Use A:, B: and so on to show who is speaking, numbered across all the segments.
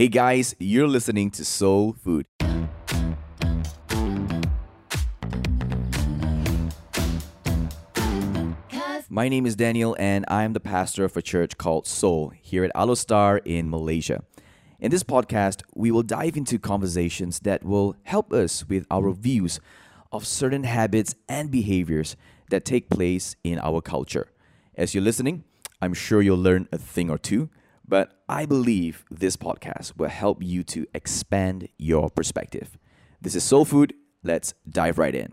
A: Hey guys, you're listening to Soul Food. My name is Daniel, and I am the pastor of a church called Soul here at Alor Star in Malaysia. In this podcast, we will dive into conversations that will help us with our views of certain habits and behaviors that take place in our culture. As you're listening, I'm sure you'll learn a thing or two, but I believe this podcast will help you to expand your perspective. This is Soul Food. Let's dive right in.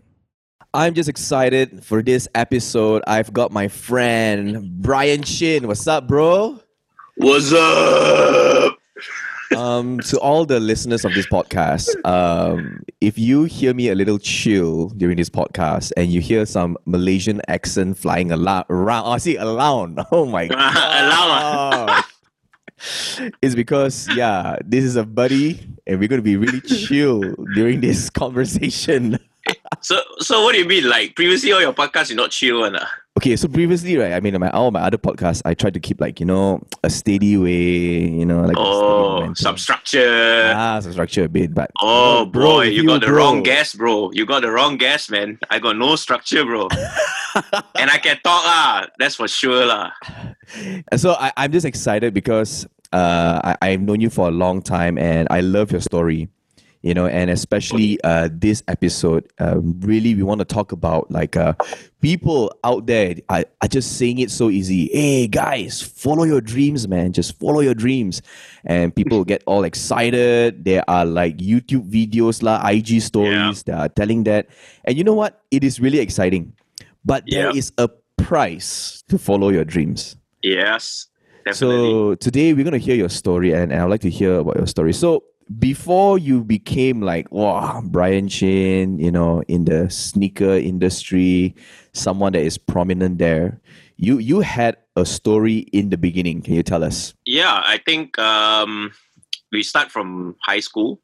A: I'm just excited for this episode. I've got my friend Brian Chin. What's up, bro?
B: What's up?
A: Um, to all the listeners of this podcast, um, if you hear me a little chill during this podcast and you hear some Malaysian accent flying around, around oh, see, around. Oh my god. it's because yeah, this is a buddy, and we're gonna be really chill during this conversation.
B: So, so what do you mean? Like previously, all your podcasts, you not chill one, ah?
A: Okay, so previously, right? I mean, my all my other podcasts, I tried to keep like you know a steady way, you know, like
B: Oh,
A: momentum.
B: some structure.
A: ah, some structure a bit, but
B: Oh,
A: bro,
B: boy,
A: with
B: you,
A: you,
B: got the
A: bro.
B: wrong guess, bro. You got the wrong guess, man. I got no structure, bro. and I can talk, ah. That's for sure, lah.
A: And so I, I'm just excited because uh, I, I've known you for a long time and I love your story, you know, and especially uh, this episode. Um, really, we want to talk about like uh, people out there are, are just saying it so easy. Hey, guys, follow your dreams, man. Just follow your dreams. And people get all excited. There are like YouTube videos, la, IG stories that are telling that. And you know what? It is really exciting. But there is a price to follow your dreams.
B: Yes, definitely.
A: So today we're gonna hear your story, and, and I'd like to hear about your story. So before you became like wow, Brian Chin, you know, in the sneaker industry, someone that is prominent there, you you had a story in the beginning. Can you tell us?
B: yeah, I think um, we start from high school.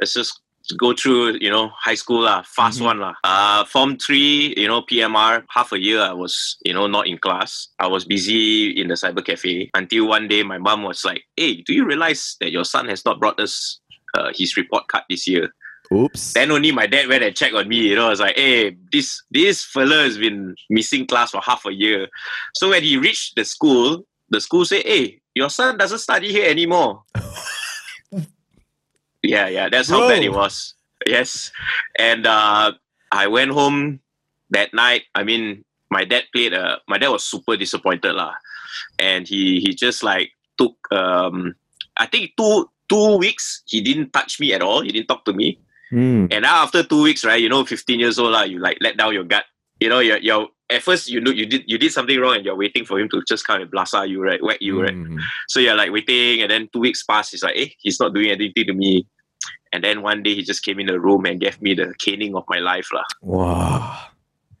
B: Let's just go through, you know, high school lah, fast
A: Mhm.
B: one lah. Uh, form three, you know, PMR. Half a year I was, you know, not in class. I was busy in the cyber cafe until one day my mom was like, "Hey, do you realize that your son has not brought us uh, his report card this year?"
A: Oops.
B: Then only my dad went and checked on me. You know, I was like, "Hey, this this fella has been missing class for half a year." So when he reached the school, the school said, "Hey, your son doesn't study here anymore." yeah, yeah, that's how bad it was. Yes, and uh, I went home that night. I mean, my dad played. Uh, my dad was super disappointed lah, and he he just like took. Um, I think two two weeks he didn't touch me at all. He didn't talk to me.
A: Hmm.
B: And now after two weeks, right, you know, 15 years old, lah, you like let down your gut. You know, you're, you're at first you know you did you did something wrong and you're waiting for him to just kind of blasa you, right? Whack you, right?
A: Hmm.
B: So you're like waiting, and then two weeks pass, he's like, eh, he's not doing anything to me. And then one day he just came in the room and gave me the caning of my life. lah.
A: Wow,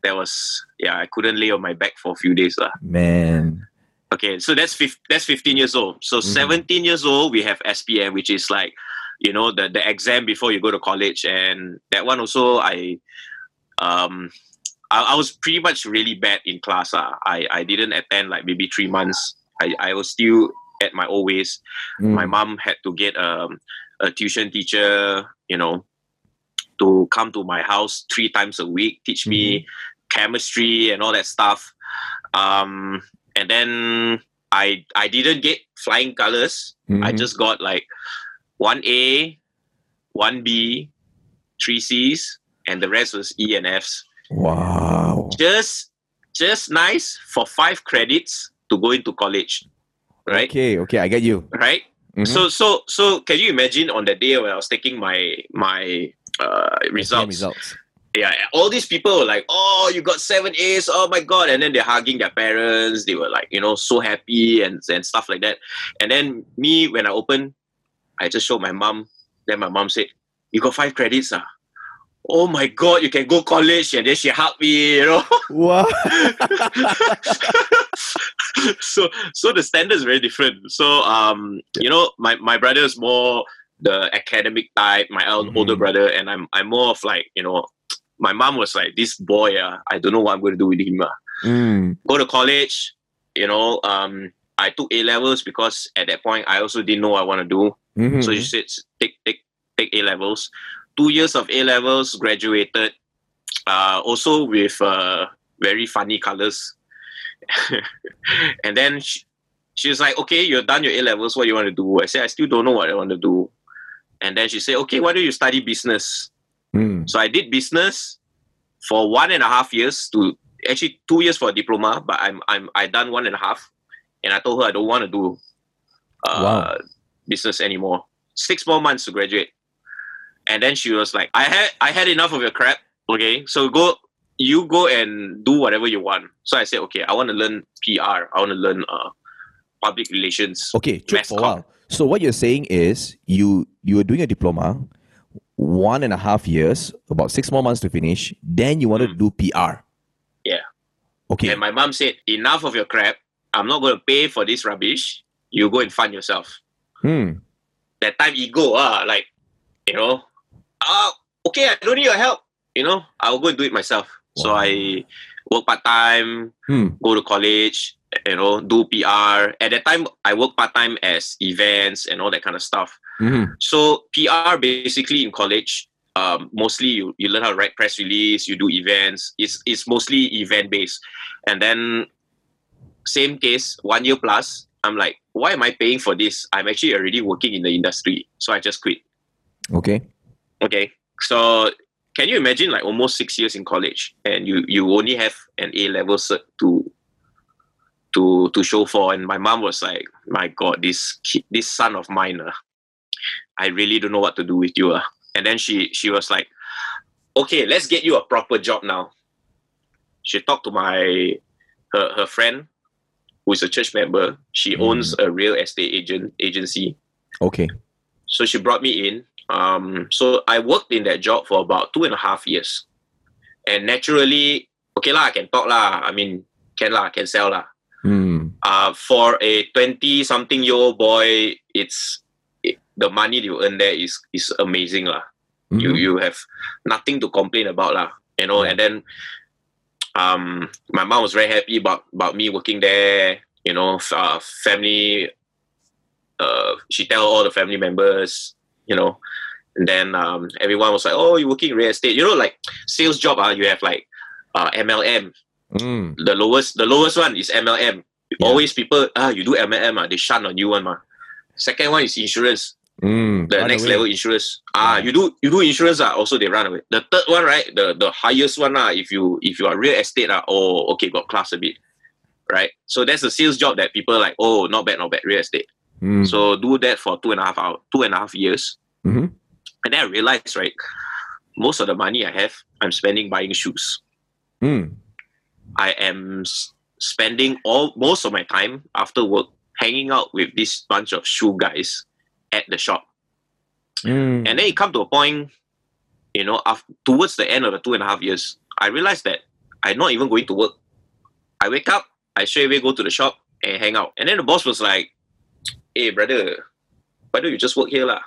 B: That was yeah, I couldn't lay on my back for a few days. lah.
A: man.
B: Okay, so that's fif- that's 15 years old. So
A: Mhm.
B: 17 years old, we have SPM, which is like, you know, the, the exam before you go to college. And that one also, I um I, I was pretty much really bad in class. ah. I, I didn't attend like maybe three months. I, I was still at my old ways.
A: Hmm.
B: My mom had to get um, a tuition teacher, you know, to come to my house three times a week, teach me chemistry and all that stuff. Um, and then I I didn't get flying colors. I
A: Mhm.
B: just got like one A, one B, three C's, and the rest was E and F's.
A: Wow.
B: Just just nice for five credits to go into college. Right?
A: Okay, okay, I get you.
B: Right?
A: Mhm.
B: So so so can you imagine on the day when I was taking my my uh, results,
A: results.
B: yeah, all these people were like, "Oh, you got seven A's! Oh my god!" And then they're hugging their parents. They were like, you know, so happy and and stuff like that. And then me, when I opened, I just showed my mom. Then my mom said, "You got five credits, ah." Oh my god, you can go college, and then she hugged me, you know.
A: Wow.
B: so so the standard is very different. So um, you know, my my brother is more the academic type, my
A: Mhm.
B: older brother, and I'm I'm more of like you know, my mom was like, this boy, uh, I don't know what I'm going to do with him. Uh.
A: Mm.
B: Go to college, you know. Um, I took A levels because at that point I also didn't know what I want to do.
A: Mhm.
B: So she said take take take A levels. Two years of A levels, graduated. Uh, also with uh, very funny colors. and then she, she was like, "Okay, you're done your A levels. What do you want to do?" I said, "I still don't know what I want to do." And then she said, "Okay, why don't you study business?"
A: Mm.
B: So I did business for one and a half years to actually two years for a diploma, but I'm I'm I done one and a half, and I told her I don't want to do uh,
A: Wow.
B: business anymore. Six more months to graduate, and then she was like, I had I had enough of your crap. Okay, so go you go and do whatever you want. So I said, okay, I want to learn PR. I want to learn uh, public relations.
A: Okay, for a while. So what you're saying is you you were doing a diploma, one and a half years, about six more months to finish. Then you wanted to do PR.
B: Mm. Yeah.
A: Okay.
B: And my mom said, enough of your crap. I'm not going to pay for this rubbish. You go and fund yourself.
A: Hmm.
B: that time ego ah like you know ah okay I don't need your help. You know I'll go and do it myself. So I work part time
A: Hmm.
B: go to college you know do PR at that time I work part time as events and all that kind of stuff.
A: Mhm.
B: so PR basically in college um, mostly you, you learn how to write press release you do events. It's, it's mostly event based and then same case one year plus I'm like why am I paying for this? I'm actually already working in the industry so I just quit.
A: Okay.
B: Okay so can you imagine like almost six years in college and you you only have an A level cert to to to show for and my mom was like my god this kid, this son of mine ah, I really don't know what to do with you ah." and then she she was like okay let's get you a proper job now she talked to my her, her friend who is a church member she
A: Mm.
B: owns a real estate agent agency
A: Okay.
B: so she brought me in. Um, so I worked in that job for about two and a half years. And naturally, okay lah, I can talk lah. I mean, can lah, can sell lah.
A: Hmm.
B: Uh, for a 20 something year old boy, it's it, the money you earn there is is amazing lah. You
A: Mhm.
B: you have nothing to complain about lah. You know, and then um my mom was very happy about about me working there. You know, uh, family. Uh, she tell all the family members. You know, and then um everyone was like, "Oh, you're working in real estate?" You know, like sales job. Ah, you have like uh MLM.
A: Hmm.
B: The lowest the lowest one is MLM.
A: Yeah.
B: Always people ah you do MLM ah they shun on you one ma. Second one is insurance
A: Hmm.
B: the next
A: away.
B: level insurance. Ah, you do you do insurance ah, also they run away. The third one, right? The the highest one ah, if you if you are real estate ah, oh okay, got class a bit. Right? So that's the sales job that people like, oh not bad, not bad, real estate.
A: Hmm.
B: So do that for two and a half hour, two and a half years.
A: Mhm.
B: And then I realized, right, most of the money I have, I'm spending buying shoes.
A: Hmm.
B: I am spending all most of my time after work hanging out with this bunch of shoe guys at the shop.
A: Hmm.
B: And then it come to a point, you know, af towards the end of the two and a half years, I realized that I'm not even going to work. I wake up, I straight away go to the shop and hang out. And then the boss was like, "Hey, brother, why don't you just work here lah?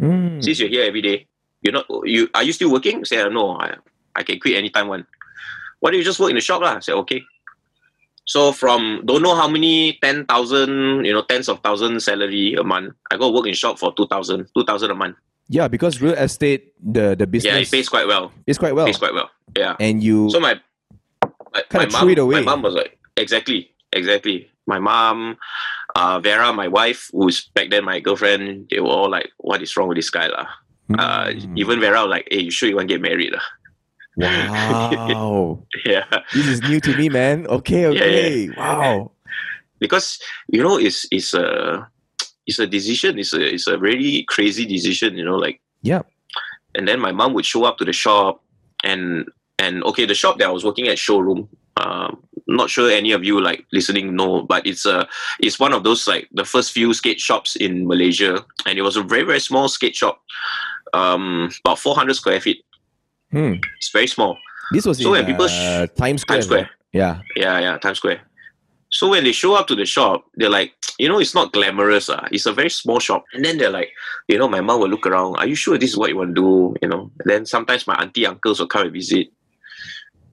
A: Hmm.
B: Since you're here every day, you're not you are you still working?" Said, "No, I I can quit anytime one. Why don't you just work in the shop lah?" I said, "Okay." So from don't know how many ten thousand, you know, tens of thousand salary a month, I go work in shop for 2,000, 2,000 a month.
A: Yeah, because real estate, the the business
B: Yeah, it pays quite well.
A: is quite well,
B: pays quite well. Yeah.
A: and you
B: So my my, my mom, my mom was like, exactly, exactly. My mom, uh, Vera, my wife, who's back then my girlfriend, they were all like, "What is wrong with this guy, lah?" Uh,
A: Hmm.
B: even Vera was like, "Hey, you sure you want to get married, lah?"
A: wow,
B: yeah,
A: this is new to me, man. Okay,
B: Yeah,
A: okay, wow.
B: because you know, it's it's a it's a decision. It's a it's a really crazy decision. You know, like
A: Yep.
B: and then my mom would show up to the shop and and okay the shop that i was working at showroom um not sure any of you like listening know but it's a it's one of those like the first few skate shops in malaysia and it was a very very small skate shop um about 400 square feet
A: Hmm.
B: it's very small
A: This was
B: So
A: in
B: when people
A: uh, Times Square.
B: Times Square.
A: Yeah.
B: yeah yeah times square so when they show up to the shop they're like you know it's not glamorous uh. it's a very small shop and then they're like you know my mom will look around are you sure this is what you want to do you know and then sometimes my auntie uncles will come and visit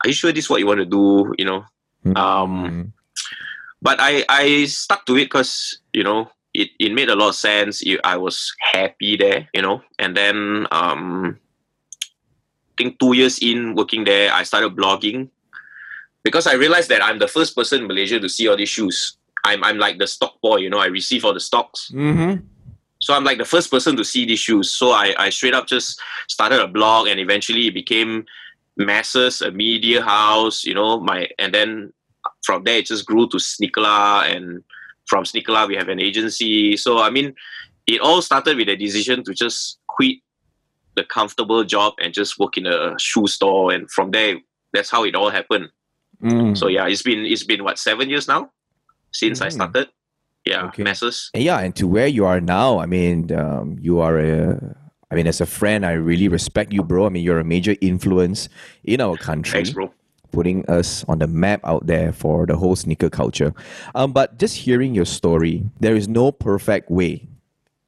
B: are you sure this is what you want to do you know Um,
A: Hmm.
B: but i i stuck to it because you know it, it made a lot of sense. It- I was happy there, you know. And then um, I think two years in working there, I started blogging because I realized that I'm the first person in Malaysia to see all these shoes. I'm I'm like the stock boy, you know. I receive all the stocks.
A: Mm-hmm.
B: So I'm like the first person to see these shoes. So I, I straight up just started a blog and eventually it became masses, a media house, you know, my and then from there it just grew to Sneakerlah and from Sneakerlah we have an agency. So I mean it all started with a decision to just quit the comfortable job and just work in a shoe store and from there that's how it all happened.
A: Mm.
B: So yeah, it's been it's been what seven years now since I
A: Mm.
B: started. Yeah,
A: Okay.
B: masses.
A: And yeah, and to where you are now, I mean, um, you are a. I mean, as a friend, I really respect you, bro. I mean, you're a major influence in our country,
B: Thanks, bro.
A: Putting us on the map out there for the whole sneaker culture. Um, but just hearing your story, there is no perfect way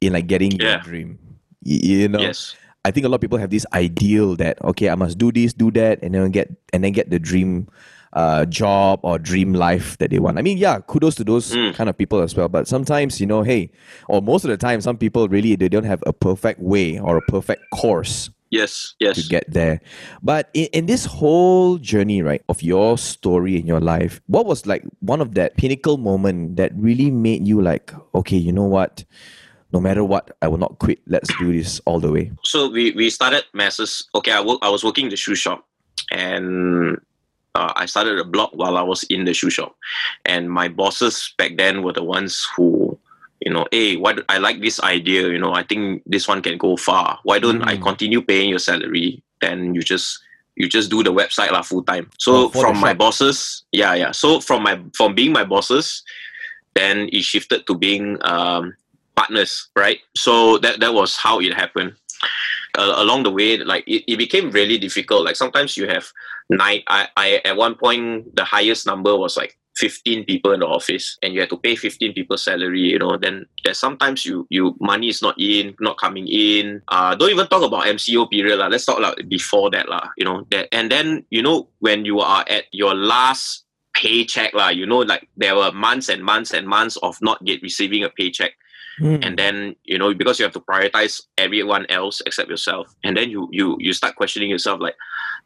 A: in like getting your dream. Y- you know,
B: Yes.
A: I think a lot of people have this ideal that okay, I must do this, do that, and then get and then get the dream uh, job or dream life that they want. I mean, yeah, kudos to those
B: Mm.
A: kind of people as well. But sometimes, you know, hey, or most of the time, some people really they don't have a perfect way or a perfect course
B: Yes. Yes.
A: to get there. But in, in this whole journey, right, of your story in your life, what was like one of that pinnacle moment that really made you like, okay, you know what? No matter what, I will not quit. Let's do this all the way.
B: so we we started masses. Okay, I work. I was working the shoe shop, and uh, I started a blog while I was in the shoe shop. And my bosses back then were the ones who, you know, hey, why do, I like this idea? You know, I think this one can go far. Why don't I
A: Mm.
B: continue paying your salary? Then you just you just do the website lah full time.
A: Oh,
B: So
A: the
B: from my bosses, yeah, yeah. So from my from being my bosses, then it shifted to being um, partners, right? So that that was how it happened. Uh, along the way, like it, it became really difficult. Like sometimes you have nine. I, I at one point the highest number was like fifteen people in the office, and you have to pay fifteen people's salary. You know, then there's sometimes you you money is not in, not coming in. Uh, don't even talk about MCO period lah. Let's talk like before that lah. You know that, and then you know when you are at your last paycheck lah. You know, like there were months and months and months of not get receiving a paycheck and then you know because you have to prioritize everyone else except yourself. And then you you you start questioning yourself like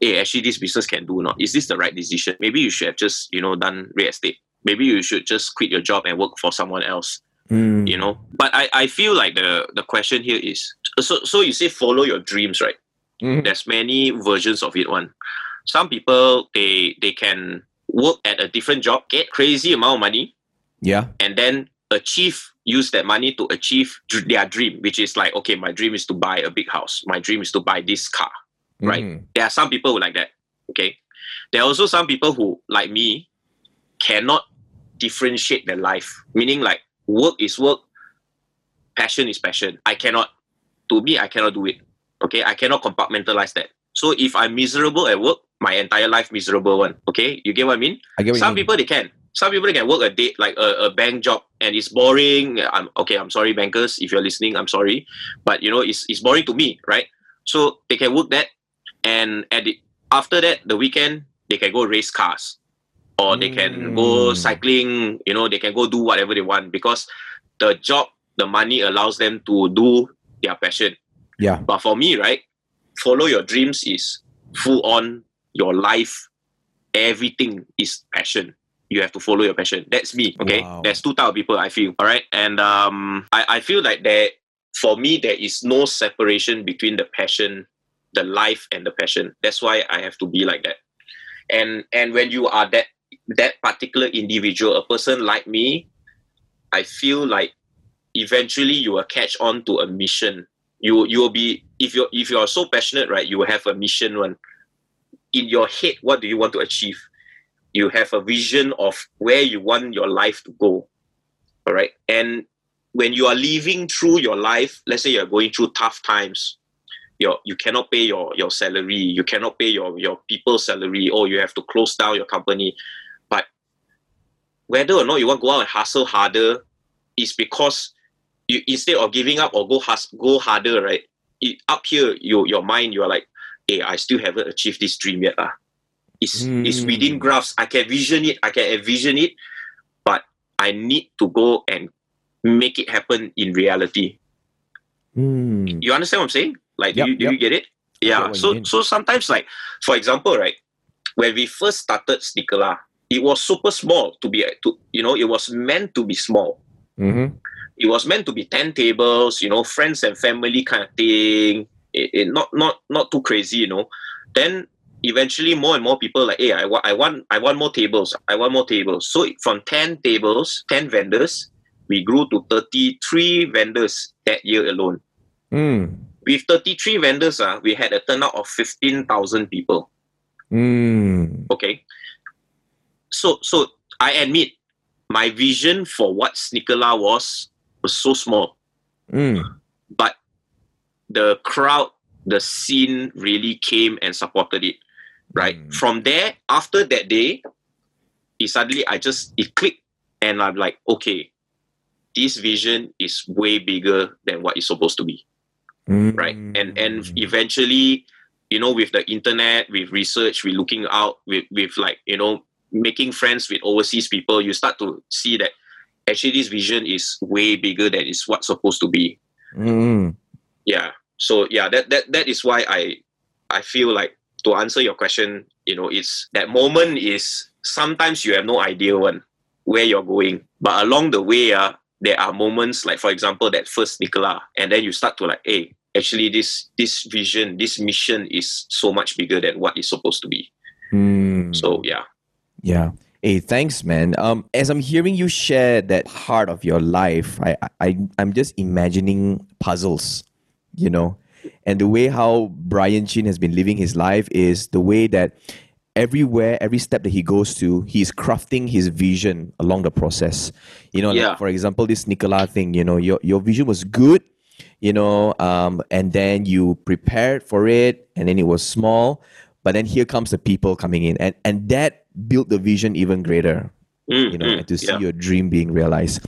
B: hey actually this business can do or not. Is this the right decision? Maybe you should have just you know done real estate. Maybe you should just quit your job and work for someone else.
A: Mm.
B: you know? But i i feel like the the question here is so so you say follow your dreams right?
A: Mhm.
B: there's many versions of it one. Some people they they can work at a different job get crazy amount of money
A: Yeah.
B: and then achieve use that money to achieve their dream which is like okay my dream is to buy a big house. My dream is to buy this car Right.
A: Mhm.
B: there are some people who like that okay? There are also some people who like me cannot differentiate their life. Meaning like work is work passion is passion. I cannot to me i cannot do it okay? I cannot compartmentalize that. So if i'm miserable at work my entire life miserable one okay? You get what i mean?
A: I get
B: some
A: you mean.
B: people they can some people can work a day like a, a bank job and it's boring i'm okay i'm sorry bankers if you're listening i'm sorry but you know it's, it's boring to me right so they can work that and at the, after that the weekend they can go race cars or they can go
A: Mm.
B: cycling you know they can go do whatever they want because the job the money allows them to do their passion
A: Yeah.
B: but for me, right, follow your dreams is full on your life. Everything is passion. You have to follow your passion. That's me. Okay.
A: Wow.
B: There's two type of people I feel. All right. And um I, I feel like there for me there is no separation between the passion, the life and the passion. That's why I have to be like that. And and when you are that that particular individual, a person like me, I feel like eventually you will catch on to a mission you you will be if you're if you're so passionate right you will have a mission one in your head what do you want to achieve you have a vision of where you want your life to go all right and when you are living through your life let's say you're going through tough times your you cannot pay your your salary you cannot pay your your people's salary or you have to close down your company but whether or not you want to go out and hustle harder is because you instead of giving up or go hus- go harder, right? It, up here, you your mind, you are like, hey, I still haven't achieved this dream yet. lah. It's it's
A: Mm.
B: within graphs. I can vision it, I can envision it, but I need to go and make it happen in reality.
A: Mm.
B: You understand what I'm saying? Like,
A: Yep,
B: do, you, do
A: yep.
B: you get it? Yeah. So so sometimes, like for example, right, when we first started Sneakerlah, it was super small to be to you know it was meant to be small.
A: Mm-hmm.
B: It was meant to be ten tables, you know, friends and family kind of thing. It, it not not not too crazy, you know. Then eventually, more and more people like, hey, I want I want I want more tables. I want more tables. So from ten tables, ten vendors, we grew to thirty three vendors that year alone.
A: Mm.
B: With 33 vendors, uh, we had a turnout of 15,000 people.
A: Mm.
B: Okay. So, so I admit my vision for what Sneakerlah was was so small,
A: Mm.
B: but the crowd, the scene really came and supported it. Right.
A: Mm.
B: From there, after that day, it suddenly I just it clicked and I'm like, okay, this vision is way bigger than what it's supposed to be.
A: Mm.
B: right and and eventually you know with the internet with research with looking out with with like you know making friends with overseas people you start to see that actually this vision is way bigger than is what's supposed to be
A: Mm.
B: yeah so yeah that that that is why i i feel like to answer your question you know it's that moment is sometimes you have no idea when where you're going but along the way uh, there are moments like for example that first Sneakerlah and then you start to like hey actually this this vision this mission is so much bigger than what it's supposed to be
A: Mm.
B: so yeah
A: Yeah. Hey, thanks, man. Um, as I'm hearing you share that part of your life, I, I, I'm just imagining puzzles, you know, and the way how Brian Chin has been living his life is the way that everywhere, every step that he goes to, he's crafting his vision along the process. You know,
B: Yeah.
A: like for example, this Sneakerlah thing. You know, your your vision was good, you know, um, and then you prepared for it, and then it was small, but then here comes the people coming in, and and that built the vision even greater.
B: Mm,
A: You know,
B: mm,
A: and to see
B: yeah.
A: your dream being realized.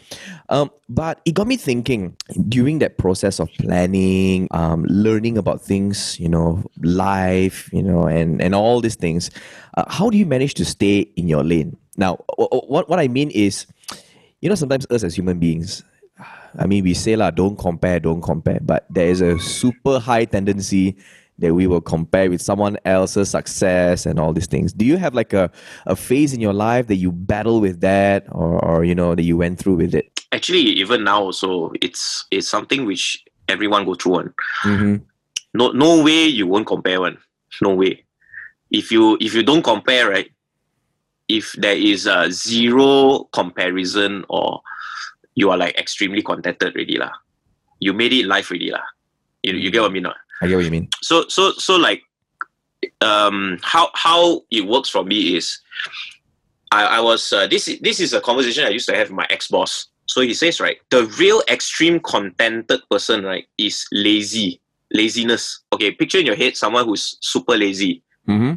A: Um, but it got me thinking during that process of planning, um, learning about things, you know, life, you know, and and all these things. Uh, how do you manage to stay in your lane? Now, wh- wh- what what I mean is, you know, sometimes us as human beings, I mean, we say lah, don't compare, don't compare. But there is a super high tendency that we will compare with someone else's success and all these things. Do you have like a, a phase in your life that you battle with that, or or you know that you went through with it?
B: actually even now also it's it's something which everyone go through one
A: Mm-hmm.
B: no no way you won't compare one no way if you if you don't compare right if there is a zero comparison or you are like extremely contented already lah you made it life already lah you, you get what I mean not?
A: I get what you mean.
B: so so so like um how how it works for me is I, I was uh, this is this is a conversation I used to have with my ex boss. So he says right, the real extreme contented person right is lazy, laziness. Okay, picture in your head someone who's super lazy.
A: Mm-hmm.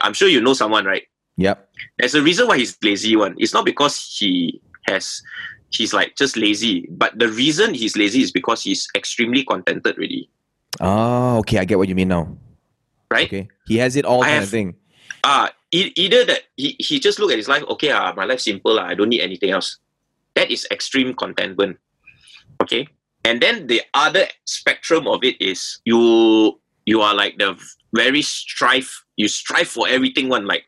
B: I'm sure you know someone right.
A: Yep.
B: There's a reason why he's lazy. One, it's not because he has he's like just lazy, but the reason he's lazy is because he's extremely contented already.
A: Oh, okay. I get what you mean now.
B: Right?
A: Okay. He has it all
B: I
A: kind of thing.
B: E- either that he, he just look at his life, okay, ah, my life simple, ah, I don't need anything else. That is extreme contentment. Okay. And then the other spectrum of it is you you are like the very strive, you strive for everything one, like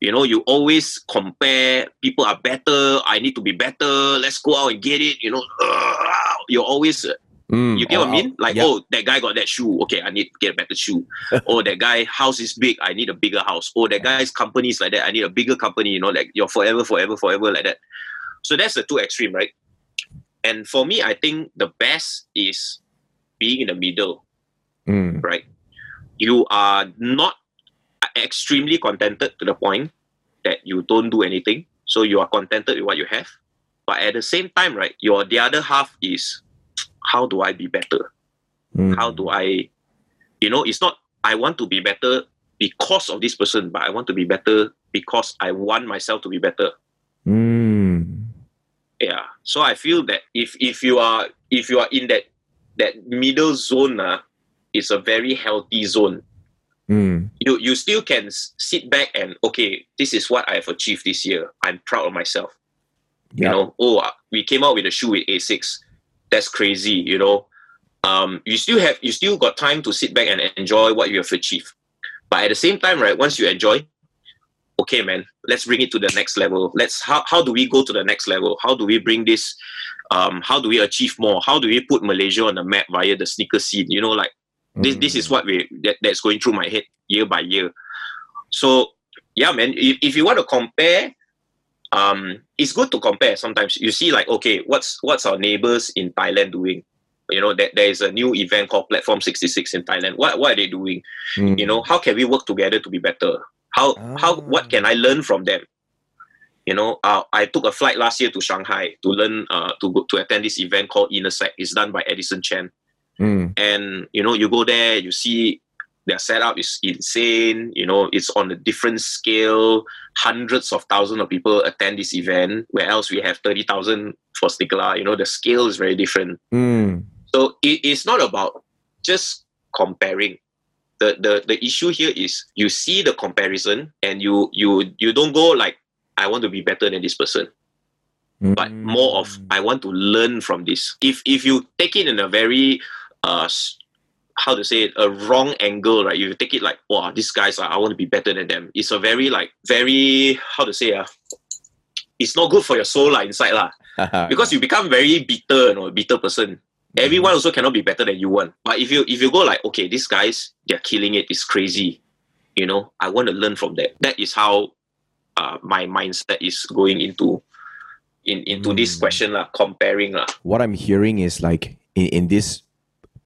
B: you know, you always compare, people are better, I need to be better, let's go out and get it, you know. ah, you're always uh,
A: Mm,
B: you get what I mean? Like,
A: Yep.
B: oh, that guy got that shoe. Okay, I need to get a better shoe. oh, that guy house is big. I need a bigger house. Oh, that guy's company is like that. I need a bigger company. You know, like you're forever, forever, forever like that. So that's the two extreme, right? And for me, I think the best is being in the middle,
A: Mm,
B: right? You are not extremely contented to the point that you don't do anything. So you are contented with what you have. But at the same time, right, your the other half is how do I be better?
A: mm.
B: how do I, you know, it's not I want to be better because of this person, but I want to be better because I want myself to be better.
A: Mm.
B: Yeah. So I feel that if if you are if you are in that that middle zone, uh, it's a very healthy zone.
A: Mm.
B: You you still can sit back and okay, this is what I have achieved this year. I'm proud of myself. You know, oh, we came out with a shoe with ASICS. That's crazy. You know, um, you still have you still got time to sit back and enjoy what you have achieved. But at the same time, right, once you enjoy, okay, man, let's bring it to the next level. Let's how how do we go to the next level? How do we bring this? Um, how do we achieve more? How do we put Malaysia on the map via the sneaker scene? You know, like this this is what we that, that's going through my head year by year. So yeah, man, if, if you want to compare, um, it's good to compare. Sometimes you see like, okay, what's what's our neighbors in Thailand doing? You know, that there is a new event called Platform 66 in Thailand. What what are they doing?
A: Mm.
B: You know, how can we work together to be better? How how what can I learn from them? You know, uh, I took a flight last year to Shanghai to learn uh, to go, to attend this event called Intersect. It's done by Edison Chen
A: Mm.
B: and you know you go there you see their setup is insane. You know it's on a different scale. Hundreds of thousands of people attend this event. Where else we have 30,000 for Sneakerlah you know the scale is very different.
A: Mm.
B: so it, it's not about just comparing. The, the the issue here is you see the comparison and you you you don't go like I want to be better than this person. But more of I want to learn from this. If if you take it in a very uh how to say it a wrong angle, right? You take it like, wow, these guys are I want to be better than them. It's a very like very how to say uh, it's not good for your soul lah inside lah because you become very bitter, you know, bitter person. Everyone also cannot be better than you want. But if you if you go like, okay, these guys they're killing it, it's crazy. You know, I want to learn from that. That is how uh, my mindset is going into in into this
A: Mm.
B: question lah, comparing lah.
A: what I'm hearing is like in, in this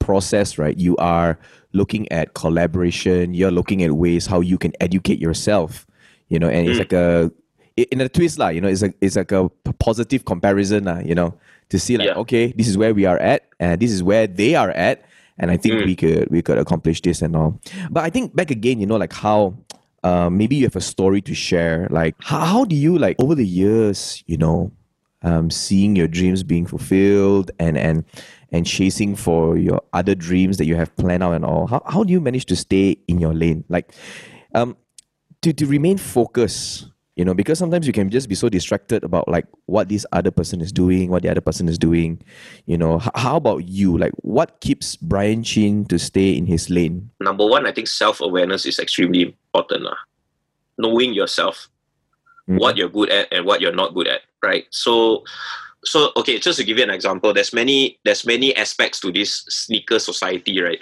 A: process, right? You are looking at collaboration. You're looking at ways how you can educate yourself. You know, and it's
B: Mm.
A: like a in a twist, lah. You know, it's like it's like a positive comparison, lah. You know, to see like
B: Yeah.
A: okay, this is where we are at, and this is where they are at, and I think
B: Mm.
A: we could we could accomplish this and all. But I think back again, you know, like how. Uh, maybe you have a story to share. Like, how, how do you like over the years, you know, um, seeing your dreams being fulfilled and and and chasing for your other dreams that you have planned out and all how, how do you manage to stay in your lane like um to, to remain focused you know because sometimes you can just be so distracted about like what this other person is doing what the other person is doing you know H- how about you like what keeps brian chin to stay in his lane
B: Number one, I think self awareness is extremely important lah. Knowing yourself,
A: Mhm.
B: what you're good at and what you're not good at, right? So, so okay, just to give you an example, there's many there's many aspects to this sneaker society, right?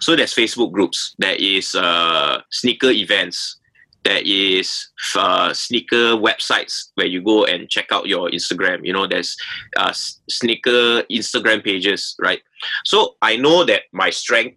B: So there's Facebook groups, there is uh, sneaker events, there is uh, sneaker websites where you go and check out your Instagram. You know, there's uh, sneaker Instagram pages, right? So I know that my strength,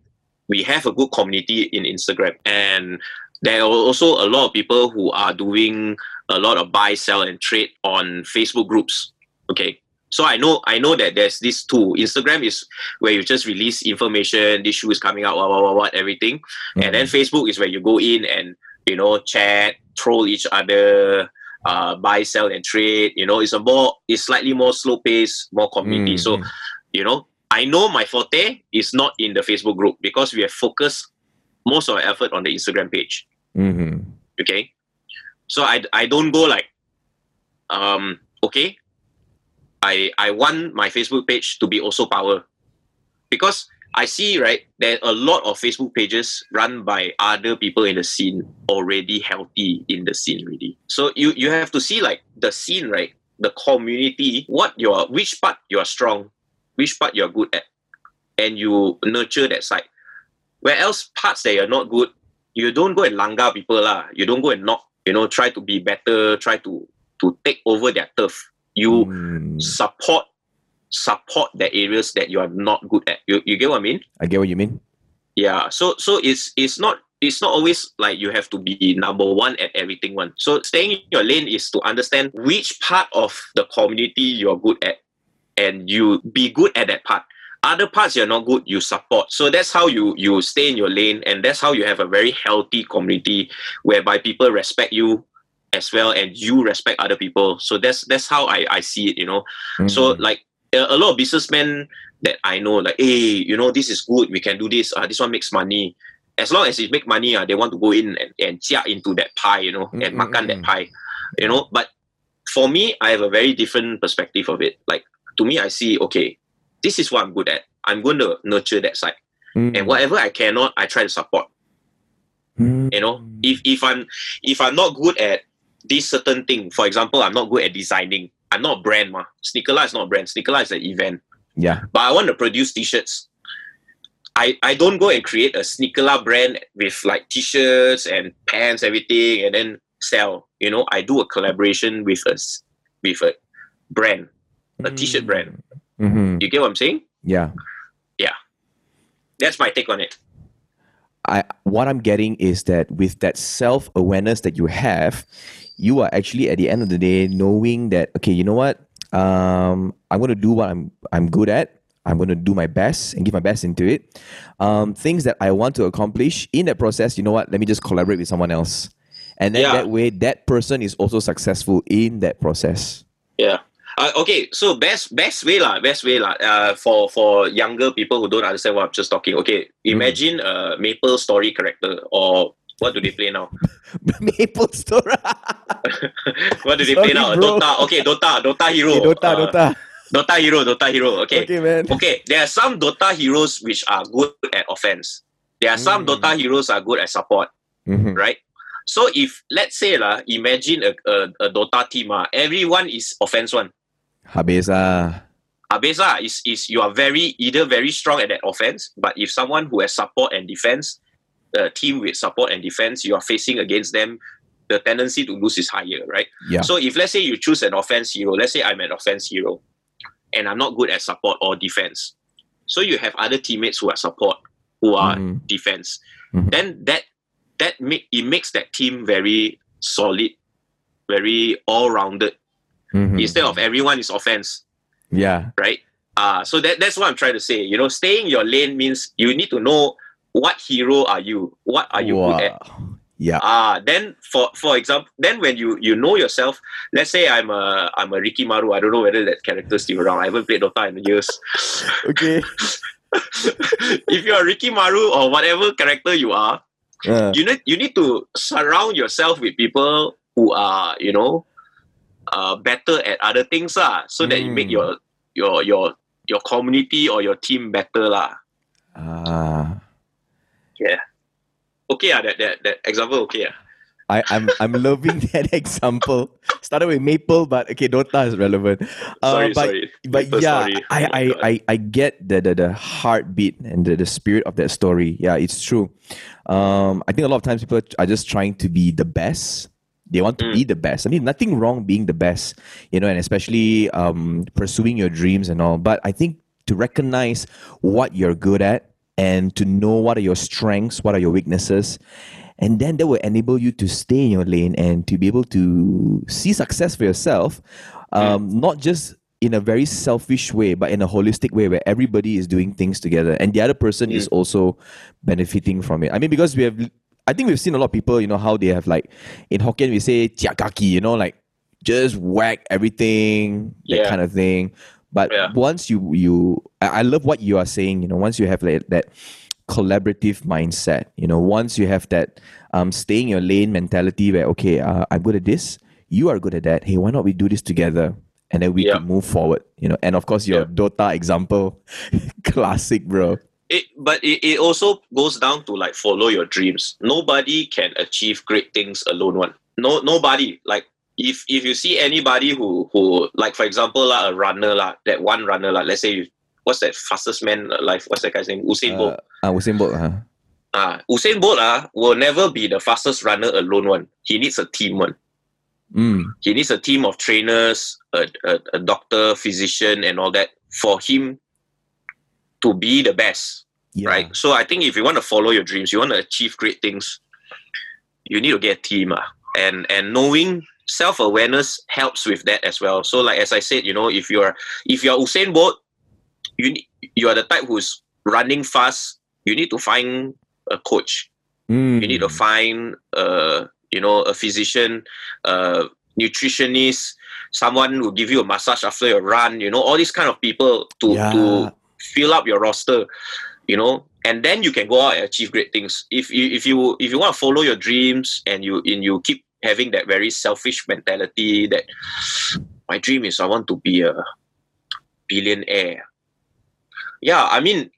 B: we have a good community in Instagram, and there are also a lot of people who are doing a lot of buy, sell, and trade on Facebook groups. Okay. So I know I know that there's this tool. Instagram is where you just release information, this shoe is coming out, what, what, what, what everything. And then Facebook is where you go in and you know chat, troll each other, uh, buy, sell, and trade. You know, it's a more it's slightly more slow pace, more community. So
A: Mm,
B: you know, I know my forte is not in the Facebook group because we have focused most of our effort on the Instagram page.
A: mhm.
B: Okay, so I I don't go like, um, okay, I I want my Facebook page to be also power, because I see right there a lot of Facebook pages run by other people in the scene already healthy in the scene already. So you you have to see like the scene right, the community, what your which part you are strong, which part you're good at, and you nurture that side. Where else parts that you're not good, you don't go and langa people lah. You don't go and knock. You know, try to be better. Try to to take over their turf. You
A: Mm,
B: support support the areas that you are not good at. You you get what I mean?
A: i get what you mean
B: Yeah. So so it's it's not it's not always like you have to be number one at everything one. So staying in your lane is to understand which part of the community you're good at and you be good at that part. Other parts you're not good, you support. So that's how you you stay in your lane and that's how you have a very healthy community whereby people respect you as well and you respect other people. So that's that's how I, I see it, you know. So
A: Mm.
B: like a, a lot of businessmen that I know, like, hey, you know, this is good. We can do this. Uh, this one makes money. As long as it make money, uh, they want to go in and, and into that pie, you know, and
A: Mm, mm,
B: makan that
A: mm.
B: pie, you know. But for me, I have a very different perspective of it. Like to me, I see okay, this is what I'm good at. I'm going to nurture that side,
A: Mm.
B: and whatever I cannot, I try to support.
A: Mm.
B: You know, if if I'm if I'm not good at this certain thing, for example, I'm not good at designing. I'm not a brand, ma. Sneakerlah is not a brand. Sneakerlah is an event.
A: yeah.
B: But I want to produce t-shirts. I, I don't go and create a sneakerlah brand with like t-shirts and pants, everything, and then sell. You know, I do a collaboration with a s- with a brand, a t-shirt brand.
A: Mm-hmm.
B: You get what I'm saying?
A: Yeah. Yeah.
B: That's my take on it.
A: I what I'm getting is that with that self awareness that you have, you are actually at the end of the day knowing that okay, you know what, um, I'm going to do what I'm I'm good at. I'm going to do my best and give my best into it. Um, things that I want to accomplish in that process, you know what? Let me just collaborate with someone else, and then
B: Yeah.
A: that way, that person is also successful in that process.
B: Yeah. Uh, okay, so best best way lah, best way lah. Uh, for for younger people who don't understand what I'm just talking. Okay, imagine a Maple Story character or what do they play now?
A: Maple Store.
B: what do they
A: Sorry,
B: play now?
A: bro.
B: Dota. Okay, Dota. Dota Hero.
A: Okay, Dota,
B: Uh,
A: Dota.
B: Dota Hero. Dota Hero. Okay.
A: Okay, man.
B: Okay, there are some Dota heroes which are good at offense. There are some
A: Mm.
B: Dota heroes are good at support,
A: Mhm.
B: right? So if let's say lah, imagine a, a, a Dota team ah, everyone is offense one.
A: Habis ah.
B: Habis ah, is is you are very either very strong at that offense, but if someone who has support and defense, a team with support and defense, you are facing against them, the tendency to lose is higher, right?
A: Yeah.
B: So if let's say you choose an offense hero, let's say I'm an offense hero, and I'm not good at support or defense, so you have other teammates who are support, who are
A: Mhm.
B: defense,
A: Mhm.
B: then that that make it makes that team very solid, very all rounded.
A: Mhm.
B: Instead of everyone is offense,
A: yeah.
B: right? Uh, so that, that's what I'm trying to say. You know, staying your lane means you need to know what hero are you, what are you good at.
A: Yeah.
B: Ah, then for for example, then when you you know yourself, let's say I'm a I'm a Rikimaru. I don't know whether that character still around. I haven't played Dota in years.
A: Okay.
B: if you're Rikimaru or whatever character you are,
A: Uh,
B: you need you need to surround yourself with people who are you know uh, better at other things lah, so that you make
A: Mm.
B: your your your your community or your team better lah.
A: ah.
B: Okay, ah, that, that that example okay. ah.
A: I, I'm I'm loving that example. Started with Maple, but okay, Dota is relevant. Uh,
B: Sorry,
A: but
B: sorry.
A: but
B: Maple
A: yeah,
B: story.
A: I,
B: Oh
A: I, I, I get the, the, the heartbeat and the, the spirit of that story. Yeah, it's true. Um, I think a lot of times people are just trying to be the best. They want to
B: Mm.
A: be the best. I mean, nothing wrong being the best, you know, and especially um, pursuing your dreams and all. But I think to recognize what you're good at and to know what are your strengths, what are your weaknesses, and then that will enable you to stay in your lane and to be able to see success for yourself um, not just in a very selfish way but in a holistic way where everybody is doing things together and the other person is also benefiting from it. I mean because we have i think we've seen a lot of people you know how they have like in hokkien we say jiakaki you know like just whack everything that
B: Yeah.
A: kind of thing but
B: Yeah.
A: once you you I, love what you are saying you know once you have like that collaborative mindset you know once you have that um staying your lane mentality where okay uh, i'm good at this you are good at that hey why not we do this together and then we
B: Yeah.
A: can move forward you know and of course your
B: Yeah.
A: dota example classic bro
B: it, but it, it also goes down to like follow your dreams. Nobody can achieve great things alone. One, no, nobody. Like if if you see anybody who who like for example lah, a runner lah, that one runner lah. Let's say what's that fastest man alive? What's that guy's name? Usain Bolt.
A: uh, uh, Usain Bolt, huh?
B: Ah, Usain Bolt ah will never be the fastest runner alone. One, he needs a team. One,
A: mm,
B: he needs a team of trainers, a, a, a doctor, physician, and all that for him to be the best.
A: yeah.
B: right? So I think if you want to follow your dreams, you want to achieve great things, you need to get a team, ah. and and knowing self awareness helps with that as well. So like as I said, you know, if you're if you're Usain Bolt, you you are the type who's running fast. You need to find a coach.
A: Mm,
B: You need to find uh you know a physician, uh nutritionist, someone who give you a massage after your run. You know all these kind of people to to fill up your roster, you know, and then you can go out and achieve great things. If you if you if you want to follow your dreams and you and you keep having that very selfish mentality that my dream is I want to be a billionaire. Yeah, I mean,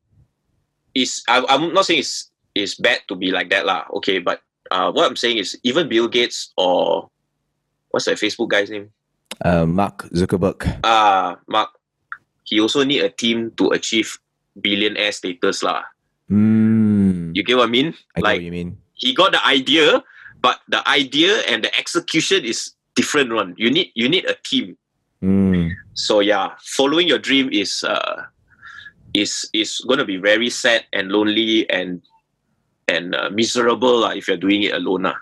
B: it's I, I'm not saying it's it's bad to be like that lah. Okay, but uh, what I'm saying is even Bill Gates or what's that Facebook guy's name?
A: Uh, Mark Zuckerberg.
B: Uh Mark. He also need a team to achieve billionaire status lah.
A: Mm,
B: You get what I mean?
A: I get
B: like
A: what you mean.
B: he got the idea, but the idea and the execution is different one. You need you need a team.
A: Mm,
B: So yeah, following your dream is uh is is going to be very sad and lonely and and uh, miserable uh, if you're doing it alone. Uh.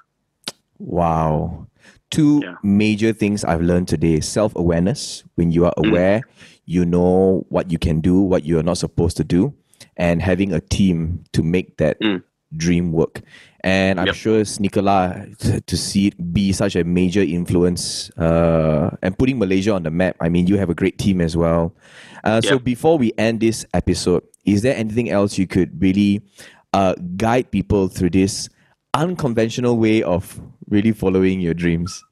A: wow. Two
B: Yeah.
A: major things I've learned today self awareness. When you are
B: Mm.
A: aware, you know what you can do, what you are not supposed to do, and having a team to make that
B: Mm.
A: Dream work. And I'm
B: Yep.
A: sure Sneakerlah to, to see it be such a major influence uh, and putting Malaysia on the map. I mean, you have a great team as well. Uh, So before we end this episode, is there anything else you could really uh, guide people through this unconventional way of really following your dreams?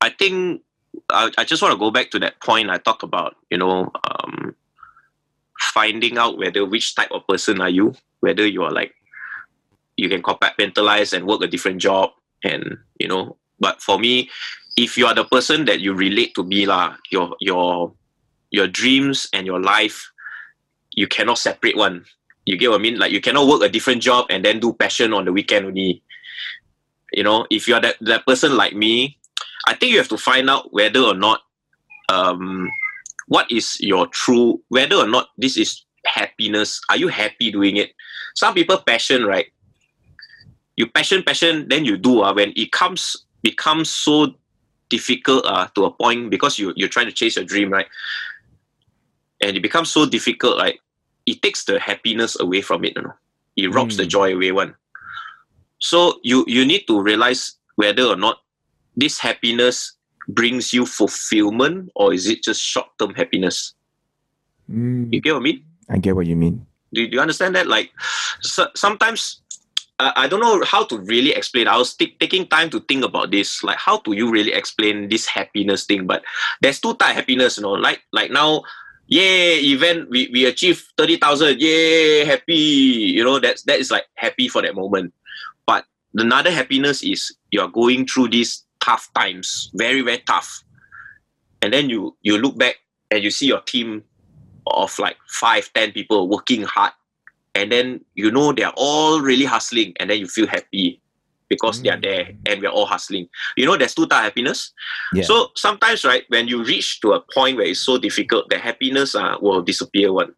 B: I think I, I just want to go back to that point I talked about. You know, um, finding out whether which type of person are you, whether you are like you can compartmentalize and work a different job, and you know. But for me, if you are the person that you relate to be lah, your your your dreams and your life, you cannot separate one. You get what I mean? Like you cannot work a different job and then do passion on the weekend only. You know, if you're that, that person like me, I think you have to find out whether or not um what is your true whether or not this is happiness. Are you happy doing it? Some people passion, right? You passion, passion, then you do uh, when it comes becomes so difficult uh, to a point because you you're trying to chase your dream, right? And it becomes so difficult, like it takes the happiness away from it, you know. It robs the
A: Mm.
B: joy away one. So you you need to realize whether or not this happiness brings you fulfillment or is it just short term happiness? You get what I mean?
A: I get what you mean.
B: Do, do you understand that? Like so, sometimes I don't know how to really explain. I was t- taking time to think about this. Like how do you really explain this happiness thing? But there's two type happiness, you know. Like like now, yay event we we achieved thirty thousand. Yay happy. You know that's that is like happy for that moment. But another happiness is you are going through these tough times, very very tough, and then you you look back and you see your team of like five, ten people working hard, and then you know they're all really hustling, and then you feel happy because they're there and we're all hustling. You know, there's two type of happiness.
A: Yeah.
B: So sometimes, right, when you reach to a point where it's so difficult, the happiness uh, will disappear. One,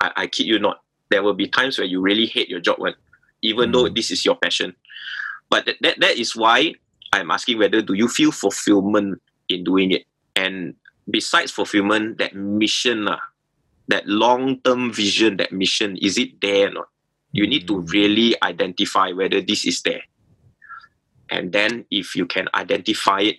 B: I, I kid you not. There will be times where you really hate your job. One, even though
A: Mm.
B: this is your passion. But that, that that is why I'm asking whether do you feel fulfillment in doing it? And besides fulfillment, that mission, uh, that long-term vision, that mission, is it there or not? You need to
A: Mm.
B: really identify whether this is there. And then if you can identify it,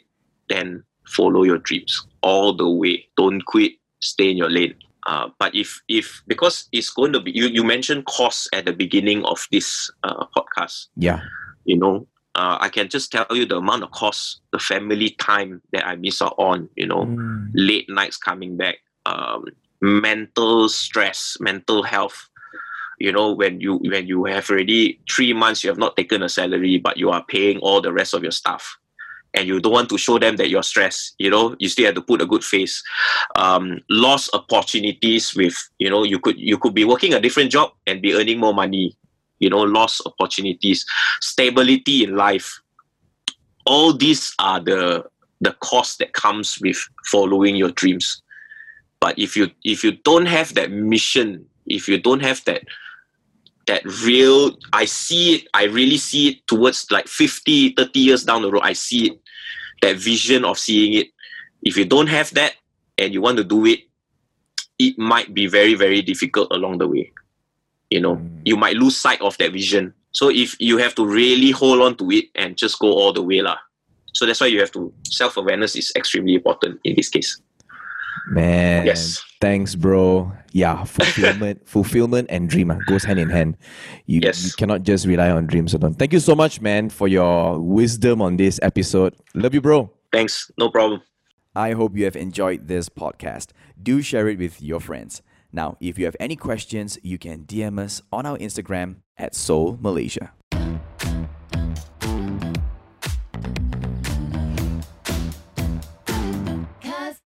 B: then follow your dreams all the way. Don't quit, stay in your lane. Uh, but if if because it's going to be you, you mentioned cost at the beginning of this uh, podcast
A: Yeah.
B: you know uh, i can just tell you the amount of cost the family time that i miss out on you know
A: Mm.
B: late nights coming back um, mental stress mental health. You know when you when you have already three months you have not taken a salary but you are paying all the rest of your staff, and you don't want to show them that you're stressed you know you still have to put a good face. Um, lost opportunities with you know you could you could be working a different job and be earning more money you know lost opportunities. Stability in life. All these are the the cost that comes with following your dreams but if you if you don't have that mission if you don't have that that real i see it i really see it towards like 50 30 years down the road i see it that vision of seeing it. If you don't have that and you want to do it it might be very very difficult along the way you know.
A: Mm.
B: you might lose sight of that vision. So if you have to really hold on to it and just go all the way lah. So that's why you have to self-awareness is extremely important in this case
A: Man.
B: yes
A: Thanks, bro. Yeah, fulfillment, fulfillment, and dream uh, goes hand in hand. You,
B: Yes.
A: you cannot just rely on dreams alone. Thank you so much, man, for your wisdom on this episode. Love you, bro.
B: Thanks. No problem.
A: I hope you have enjoyed this podcast. Do share it with your friends. Now, if you have any questions, you can DM us on our Instagram at Seoul Malaysia.